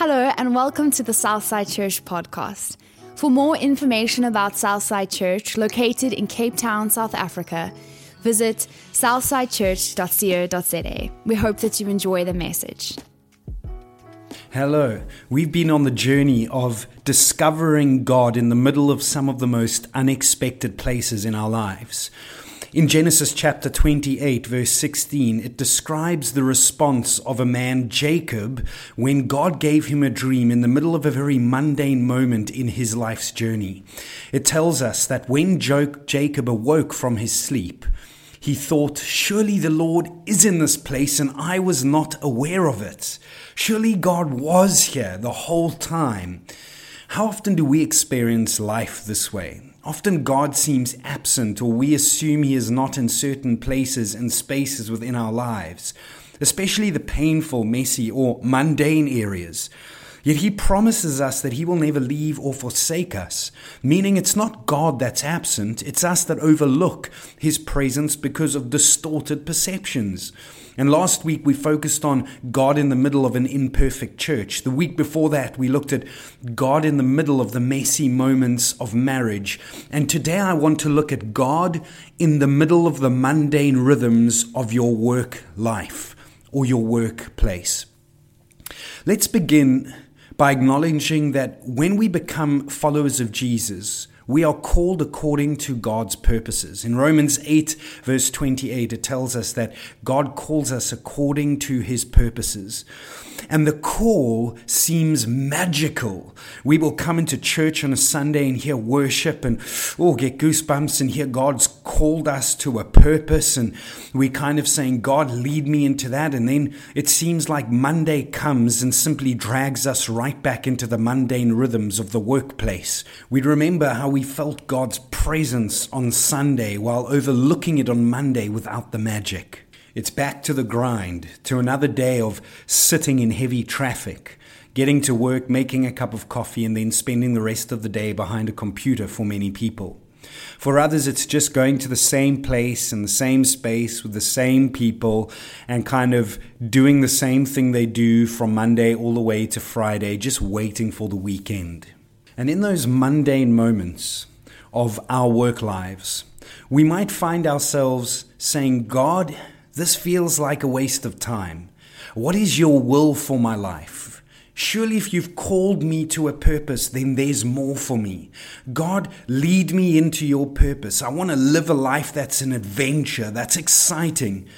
Hello, and welcome to the Southside Church podcast. For more information about Southside Church, located in Cape Town, South Africa, visit southsidechurch.co.za. We hope that you enjoy the message. Hello. We've been on the journey of discovering God in the middle of some of the most unexpected places in our lives. In Genesis chapter 28, verse 16, it describes the response of a man, Jacob, when God gave him a dream in the middle of a very mundane moment in his life's journey. It tells us that when Jacob awoke from his sleep, he thought, Surely the Lord is in this place and I was not aware of it. Surely God was here the whole time. How often do we experience life this way? Often God seems absent, or we assume He is not in certain places and spaces within our lives, especially the painful, messy, or mundane areas. Yet He promises us that He will never leave or forsake us, meaning it's not God that's absent, it's us that overlook His presence because of distorted perceptions. And last week we focused on God in the middle of an imperfect church. The week before that we looked at God in the middle of the messy moments of marriage. And today I want to look at God in the middle of the mundane rhythms of your work life or your workplace. Let's begin by acknowledging that when we become followers of Jesus, we are called according to God's purposes. In Romans 8, verse 28, it tells us that God calls us according to his purposes. And the call seems magical. We will come into church on a Sunday and hear worship and oh, get goosebumps and hear God's called us to a purpose. And we kind of saying, God, lead me into that. And then it seems like Monday comes and simply drags us right back into the mundane rhythms of the workplace. We remember how we felt God's presence on Sunday while overlooking it on Monday without the magic. It's back to the grind, to another day of sitting in heavy traffic, getting to work, making a cup of coffee, and then spending the rest of the day behind a computer for many people. For others, it's just going to the same place and the same space with the same people and kind of doing the same thing they do from Monday all the way to Friday, just waiting for the weekend. And in those mundane moments of our work lives, we might find ourselves saying, God, this feels like a waste of time. What is your will for my life? Surely, if you've called me to a purpose, then there's more for me. God, lead me into your purpose. I want to live a life that's an adventure, that's exciting.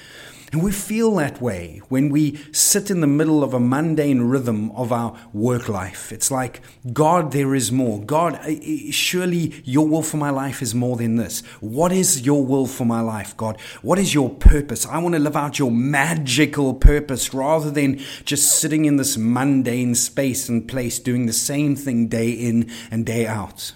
And we feel that way when we sit in the middle of a mundane rhythm of our work life. It's like, God, there is more. God, surely your will for my life is more than this. What is your will for my life, God? What is your purpose? I want to live out your magical purpose rather than just sitting in this mundane space and place doing the same thing day in and day out.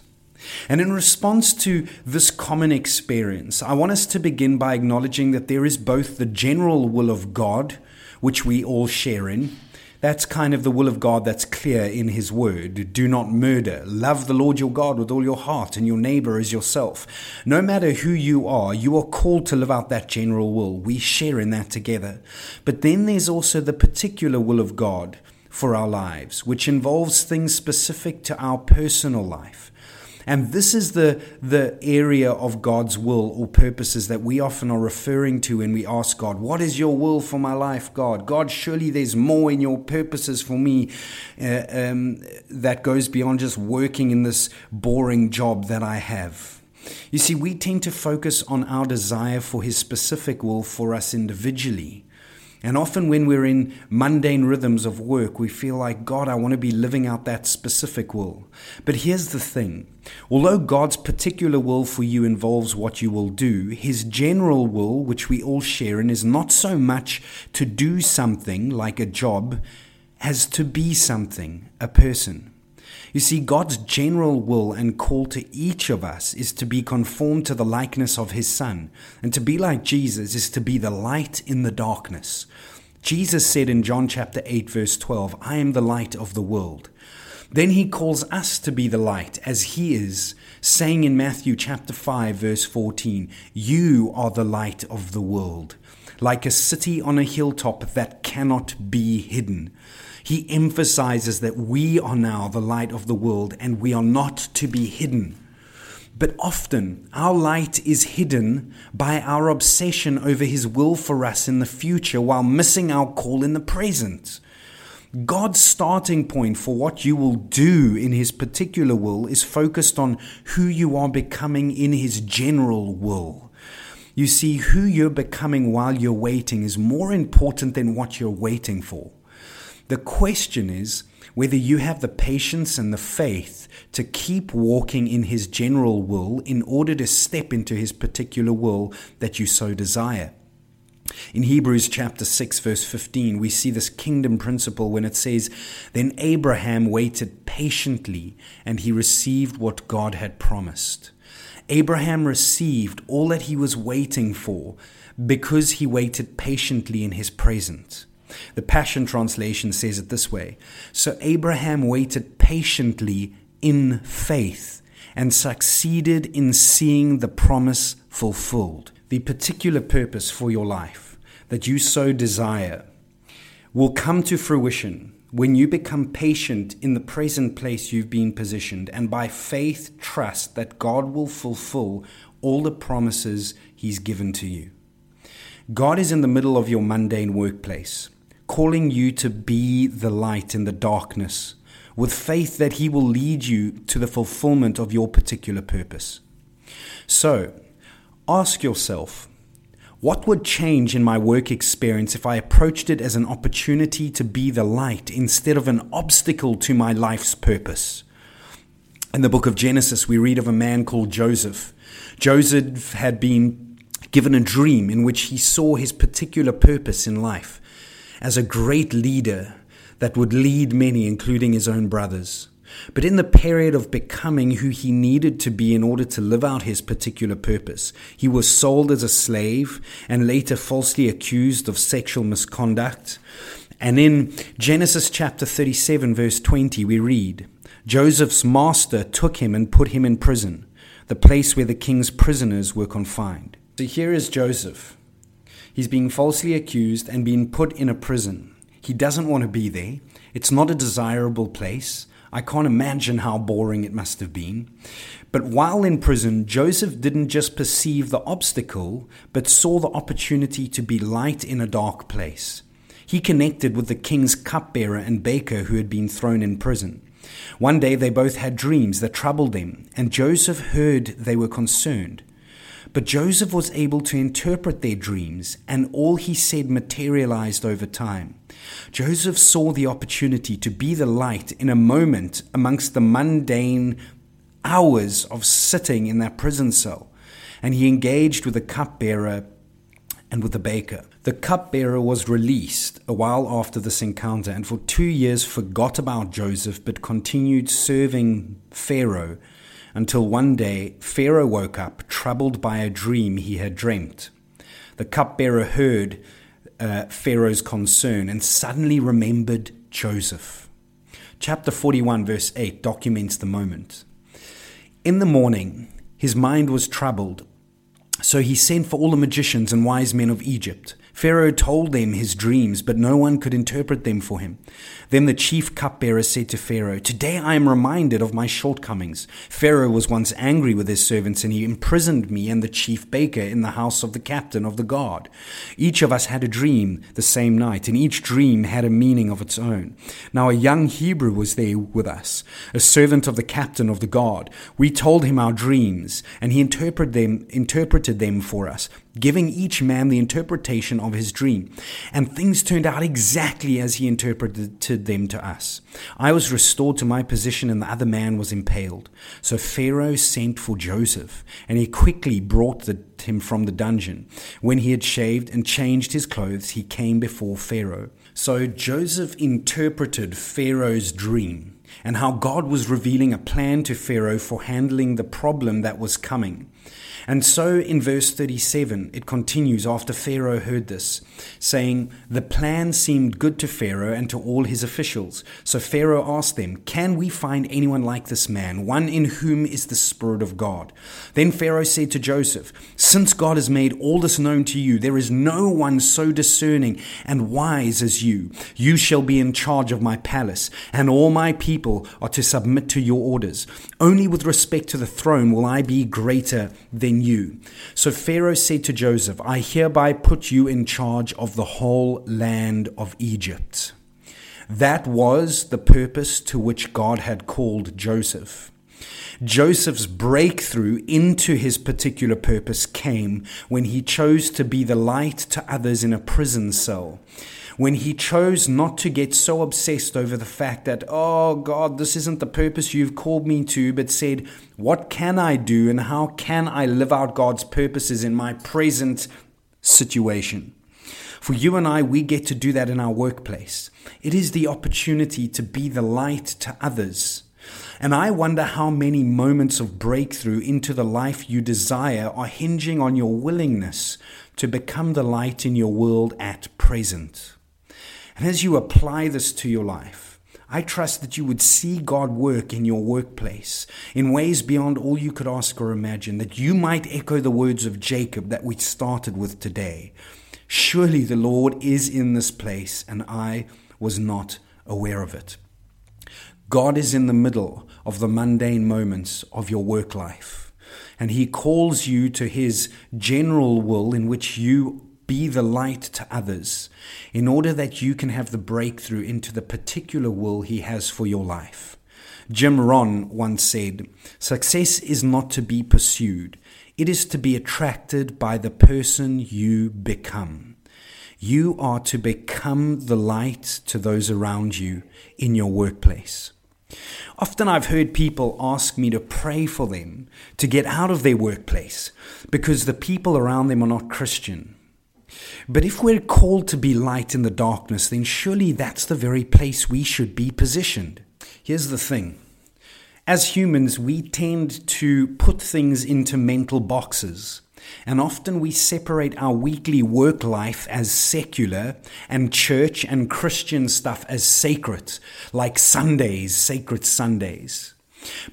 And in response to this common experience, I want us to begin by acknowledging that there is both the general will of God, which we all share in. That's kind of the will of God that's clear in His Word. Do not murder. Love the Lord your God with all your heart and your neighbor as yourself. No matter who you are, you are called to live out that general will. We share in that together. But then there's also the particular will of God for our lives, which involves things specific to our personal life. And this is the, the area of God's will or purposes that we often are referring to when we ask God, What is your will for my life, God? God, surely there's more in your purposes for me uh, um, that goes beyond just working in this boring job that I have. You see, we tend to focus on our desire for His specific will for us individually. And often, when we're in mundane rhythms of work, we feel like, God, I want to be living out that specific will. But here's the thing although God's particular will for you involves what you will do, His general will, which we all share in, is not so much to do something like a job as to be something, a person. You see, God's general will and call to each of us is to be conformed to the likeness of His Son. And to be like Jesus is to be the light in the darkness. Jesus said in John chapter 8, verse 12, I am the light of the world. Then he calls us to be the light as he is, saying in Matthew chapter 5, verse 14, You are the light of the world, like a city on a hilltop that cannot be hidden. He emphasizes that we are now the light of the world and we are not to be hidden. But often our light is hidden by our obsession over His will for us in the future while missing our call in the present. God's starting point for what you will do in His particular will is focused on who you are becoming in His general will. You see, who you're becoming while you're waiting is more important than what you're waiting for. The question is whether you have the patience and the faith to keep walking in His general will in order to step into His particular will that you so desire. In Hebrews chapter 6, verse 15, we see this kingdom principle when it says, Then Abraham waited patiently, and he received what God had promised. Abraham received all that he was waiting for because he waited patiently in his presence. The Passion Translation says it this way So Abraham waited patiently in faith and succeeded in seeing the promise fulfilled. The particular purpose for your life that you so desire will come to fruition when you become patient in the present place you've been positioned and by faith trust that God will fulfill all the promises He's given to you. God is in the middle of your mundane workplace calling you to be the light in the darkness, with faith that He will lead you to the fulfillment of your particular purpose. So, ask yourself, what would change in my work experience if I approached it as an opportunity to be the light instead of an obstacle to my life's purpose? In the book of Genesis, we read of a man called Joseph. Joseph had been given a dream in which he saw his particular purpose in life as a great leader that would lead many, including his own brothers. But in the period of becoming who he needed to be in order to live out his particular purpose, he was sold as a slave and later falsely accused of sexual misconduct. And in Genesis chapter 37, verse 20, we read Joseph's master took him and put him in prison, the place where the king's prisoners were confined. So here is Joseph He's being falsely accused and being put in a prison. He doesn't want to be there. It's not a desirable place. I can't imagine how boring it must have been. But while in prison, Joseph didn't just perceive the obstacle, but saw the opportunity to be light in a dark place. He connected with the king's cupbearer and baker who had been thrown in prison. One day they both had dreams that troubled them, and Joseph heard they were concerned. But Joseph was able to interpret their dreams, and all he said materialized over time. Joseph saw the opportunity to be the light in a moment amongst the mundane hours of sitting in that prison cell, and he engaged with the cupbearer and with the baker. The cupbearer was released a while after this encounter and for two years forgot about Joseph but continued serving Pharaoh until one day Pharaoh woke up, troubled by a dream he had dreamt. The cupbearer heard uh, Pharaoh's concern and suddenly remembered Joseph. Chapter 41, verse 8 documents the moment. In the morning, his mind was troubled, so he sent for all the magicians and wise men of Egypt Pharaoh told them his dreams, but no one could interpret them for him. Then the chief cupbearer said to Pharaoh, Today I am reminded of my shortcomings. Pharaoh was once angry with his servants, and he imprisoned me and the chief baker in the house of the captain of the guard. Each of us had a dream the same night, and each dream had a meaning of its own. Now a young Hebrew was there with us, a servant of the captain of the guard. We told him our dreams, and he interpreted them, interpreted them for us giving each man the interpretation of his dream. And things turned out exactly as he interpreted them to us. I was restored to my position, and the other man was impaled. So Pharaoh sent for Joseph, and he quickly brought the, him from the dungeon. When he had shaved and changed his clothes, he came before Pharaoh. So Joseph interpreted Pharaoh's dream and how God was revealing a plan to Pharaoh for handling the problem that was coming. And so in verse 37, it continues after Pharaoh heard this, saying, The plan seemed good to Pharaoh and to all his officials. So Pharaoh asked them, Can we find anyone like this man, one in whom is the Spirit of God? Then Pharaoh said to Joseph, Since God has made all this known to you, there is no one so discerning and wise as you. You shall be in charge of my palace, and all my people are to submit to your orders. Only with respect to the throne will I be greater than you. So Pharaoh said to Joseph, I hereby put you in charge of the whole land of Egypt. That was the purpose to which God had called Joseph. Joseph's breakthrough into his particular purpose came when he chose to be the light to others in a prison cell when he chose not to get so obsessed over the fact that, oh God, this isn't the purpose you've called me to, but said, what can I do and how can I live out God's purposes in my present situation? For you and I, we get to do that in our workplace. It is the opportunity to be the light to others. And I wonder how many moments of breakthrough into the life you desire are hinging on your willingness to become the light in your world at present. And as you apply this to your life, I trust that you would see God work in your workplace in ways beyond all you could ask or imagine, that you might echo the words of Jacob that we started with today. Surely the Lord is in this place, and I was not aware of it. God is in the middle of the mundane moments of your work life, and He calls you to His general will in which you be the light to others in order that you can have the breakthrough into the particular will He has for your life. Jim Rohn once said, Success is not to be pursued, it is to be attracted by the person you become. You are to become the light to those around you in your workplace. Often I've heard people ask me to pray for them to get out of their workplace because the people around them are not Christian but if we're called to be light in the darkness, then surely that's the very place we should be positioned. Here's the thing as humans, we tend to put things into mental boxes. And often we separate our weekly work life as secular and church and Christian stuff as sacred, like Sundays, sacred Sundays.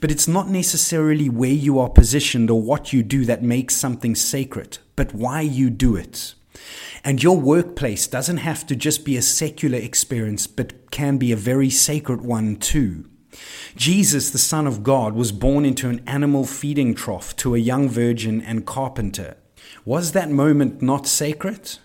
But it's not necessarily where you are positioned or what you do that makes something sacred, but why you do it. And your workplace doesn't have to just be a secular experience, but can be a very sacred one too. Jesus, the Son of God, was born into an animal feeding trough to a young virgin and carpenter. Was that moment not sacred?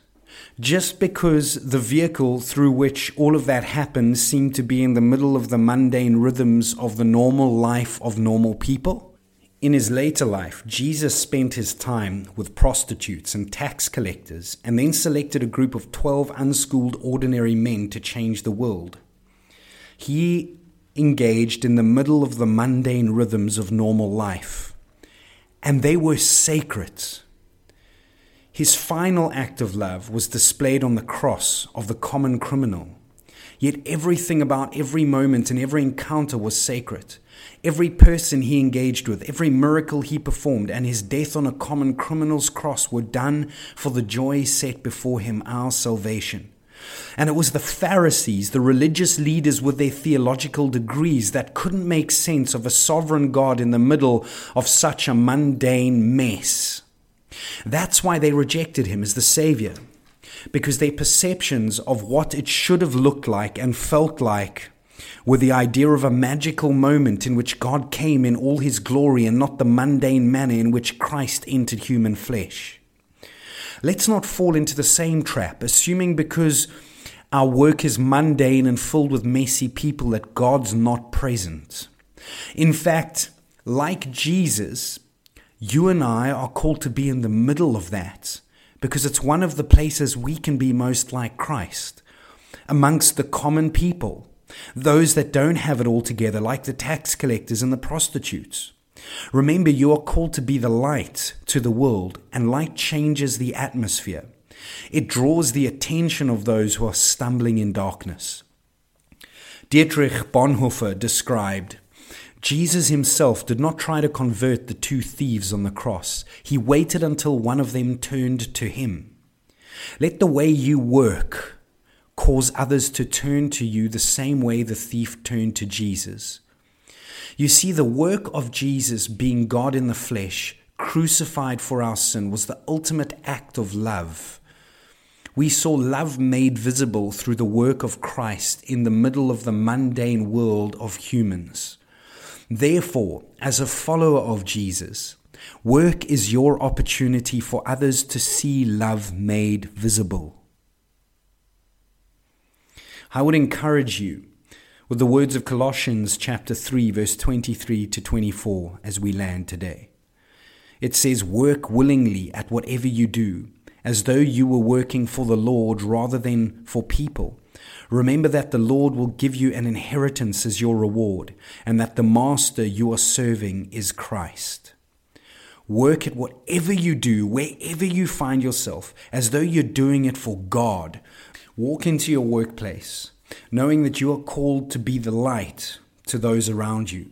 Just because the vehicle through which all of that happened seemed to be in the middle of the mundane rhythms of the normal life of normal people? In his later life, Jesus spent his time with prostitutes and tax collectors and then selected a group of 12 unschooled ordinary men to change the world. He engaged in the middle of the mundane rhythms of normal life, and they were sacred. His final act of love was displayed on the cross of the common criminal. Yet everything about every moment and every encounter was sacred. Every person he engaged with, every miracle he performed, and his death on a common criminal's cross were done for the joy set before him, our salvation. And it was the Pharisees, the religious leaders with their theological degrees, that couldn't make sense of a sovereign God in the middle of such a mundane mess. That's why they rejected him as the Savior, because their perceptions of what it should have looked like and felt like with the idea of a magical moment in which God came in all his glory and not the mundane manner in which Christ entered human flesh. Let's not fall into the same trap, assuming because our work is mundane and filled with messy people that God's not present. In fact, like Jesus, you and I are called to be in the middle of that because it's one of the places we can be most like Christ amongst the common people those that don't have it all together, like the tax collectors and the prostitutes. Remember, you are called to be the light to the world, and light changes the atmosphere. It draws the attention of those who are stumbling in darkness. Dietrich Bonhoeffer described Jesus himself did not try to convert the two thieves on the cross. He waited until one of them turned to him. Let the way you work cause others to turn to you the same way the thief turned to Jesus. You see, the work of Jesus being God in the flesh, crucified for our sin, was the ultimate act of love. We saw love made visible through the work of Christ in the middle of the mundane world of humans. Therefore, as a follower of Jesus, work is your opportunity for others to see love made visible. I would encourage you with the words of Colossians chapter 3 verse 23 to 24 as we land today. It says work willingly at whatever you do as though you were working for the Lord rather than for people. Remember that the Lord will give you an inheritance as your reward, and that the master you are serving is Christ. Work at whatever you do, wherever you find yourself, as though you're doing it for God. Walk into your workplace, knowing that you are called to be the light to those around you.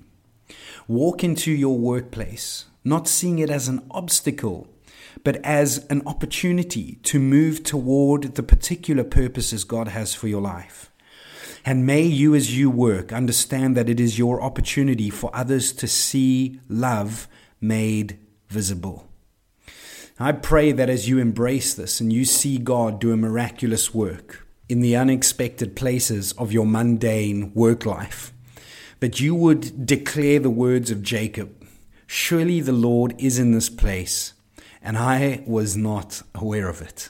Walk into your workplace, not seeing it as an obstacle but as an opportunity to move toward the particular purposes God has for your life. And may you, as you work, understand that it is your opportunity for others to see love made visible. I pray that as you embrace this and you see God do a miraculous work in the unexpected places of your mundane work life, that you would declare the words of Jacob Surely the Lord is in this place and I was not aware of it.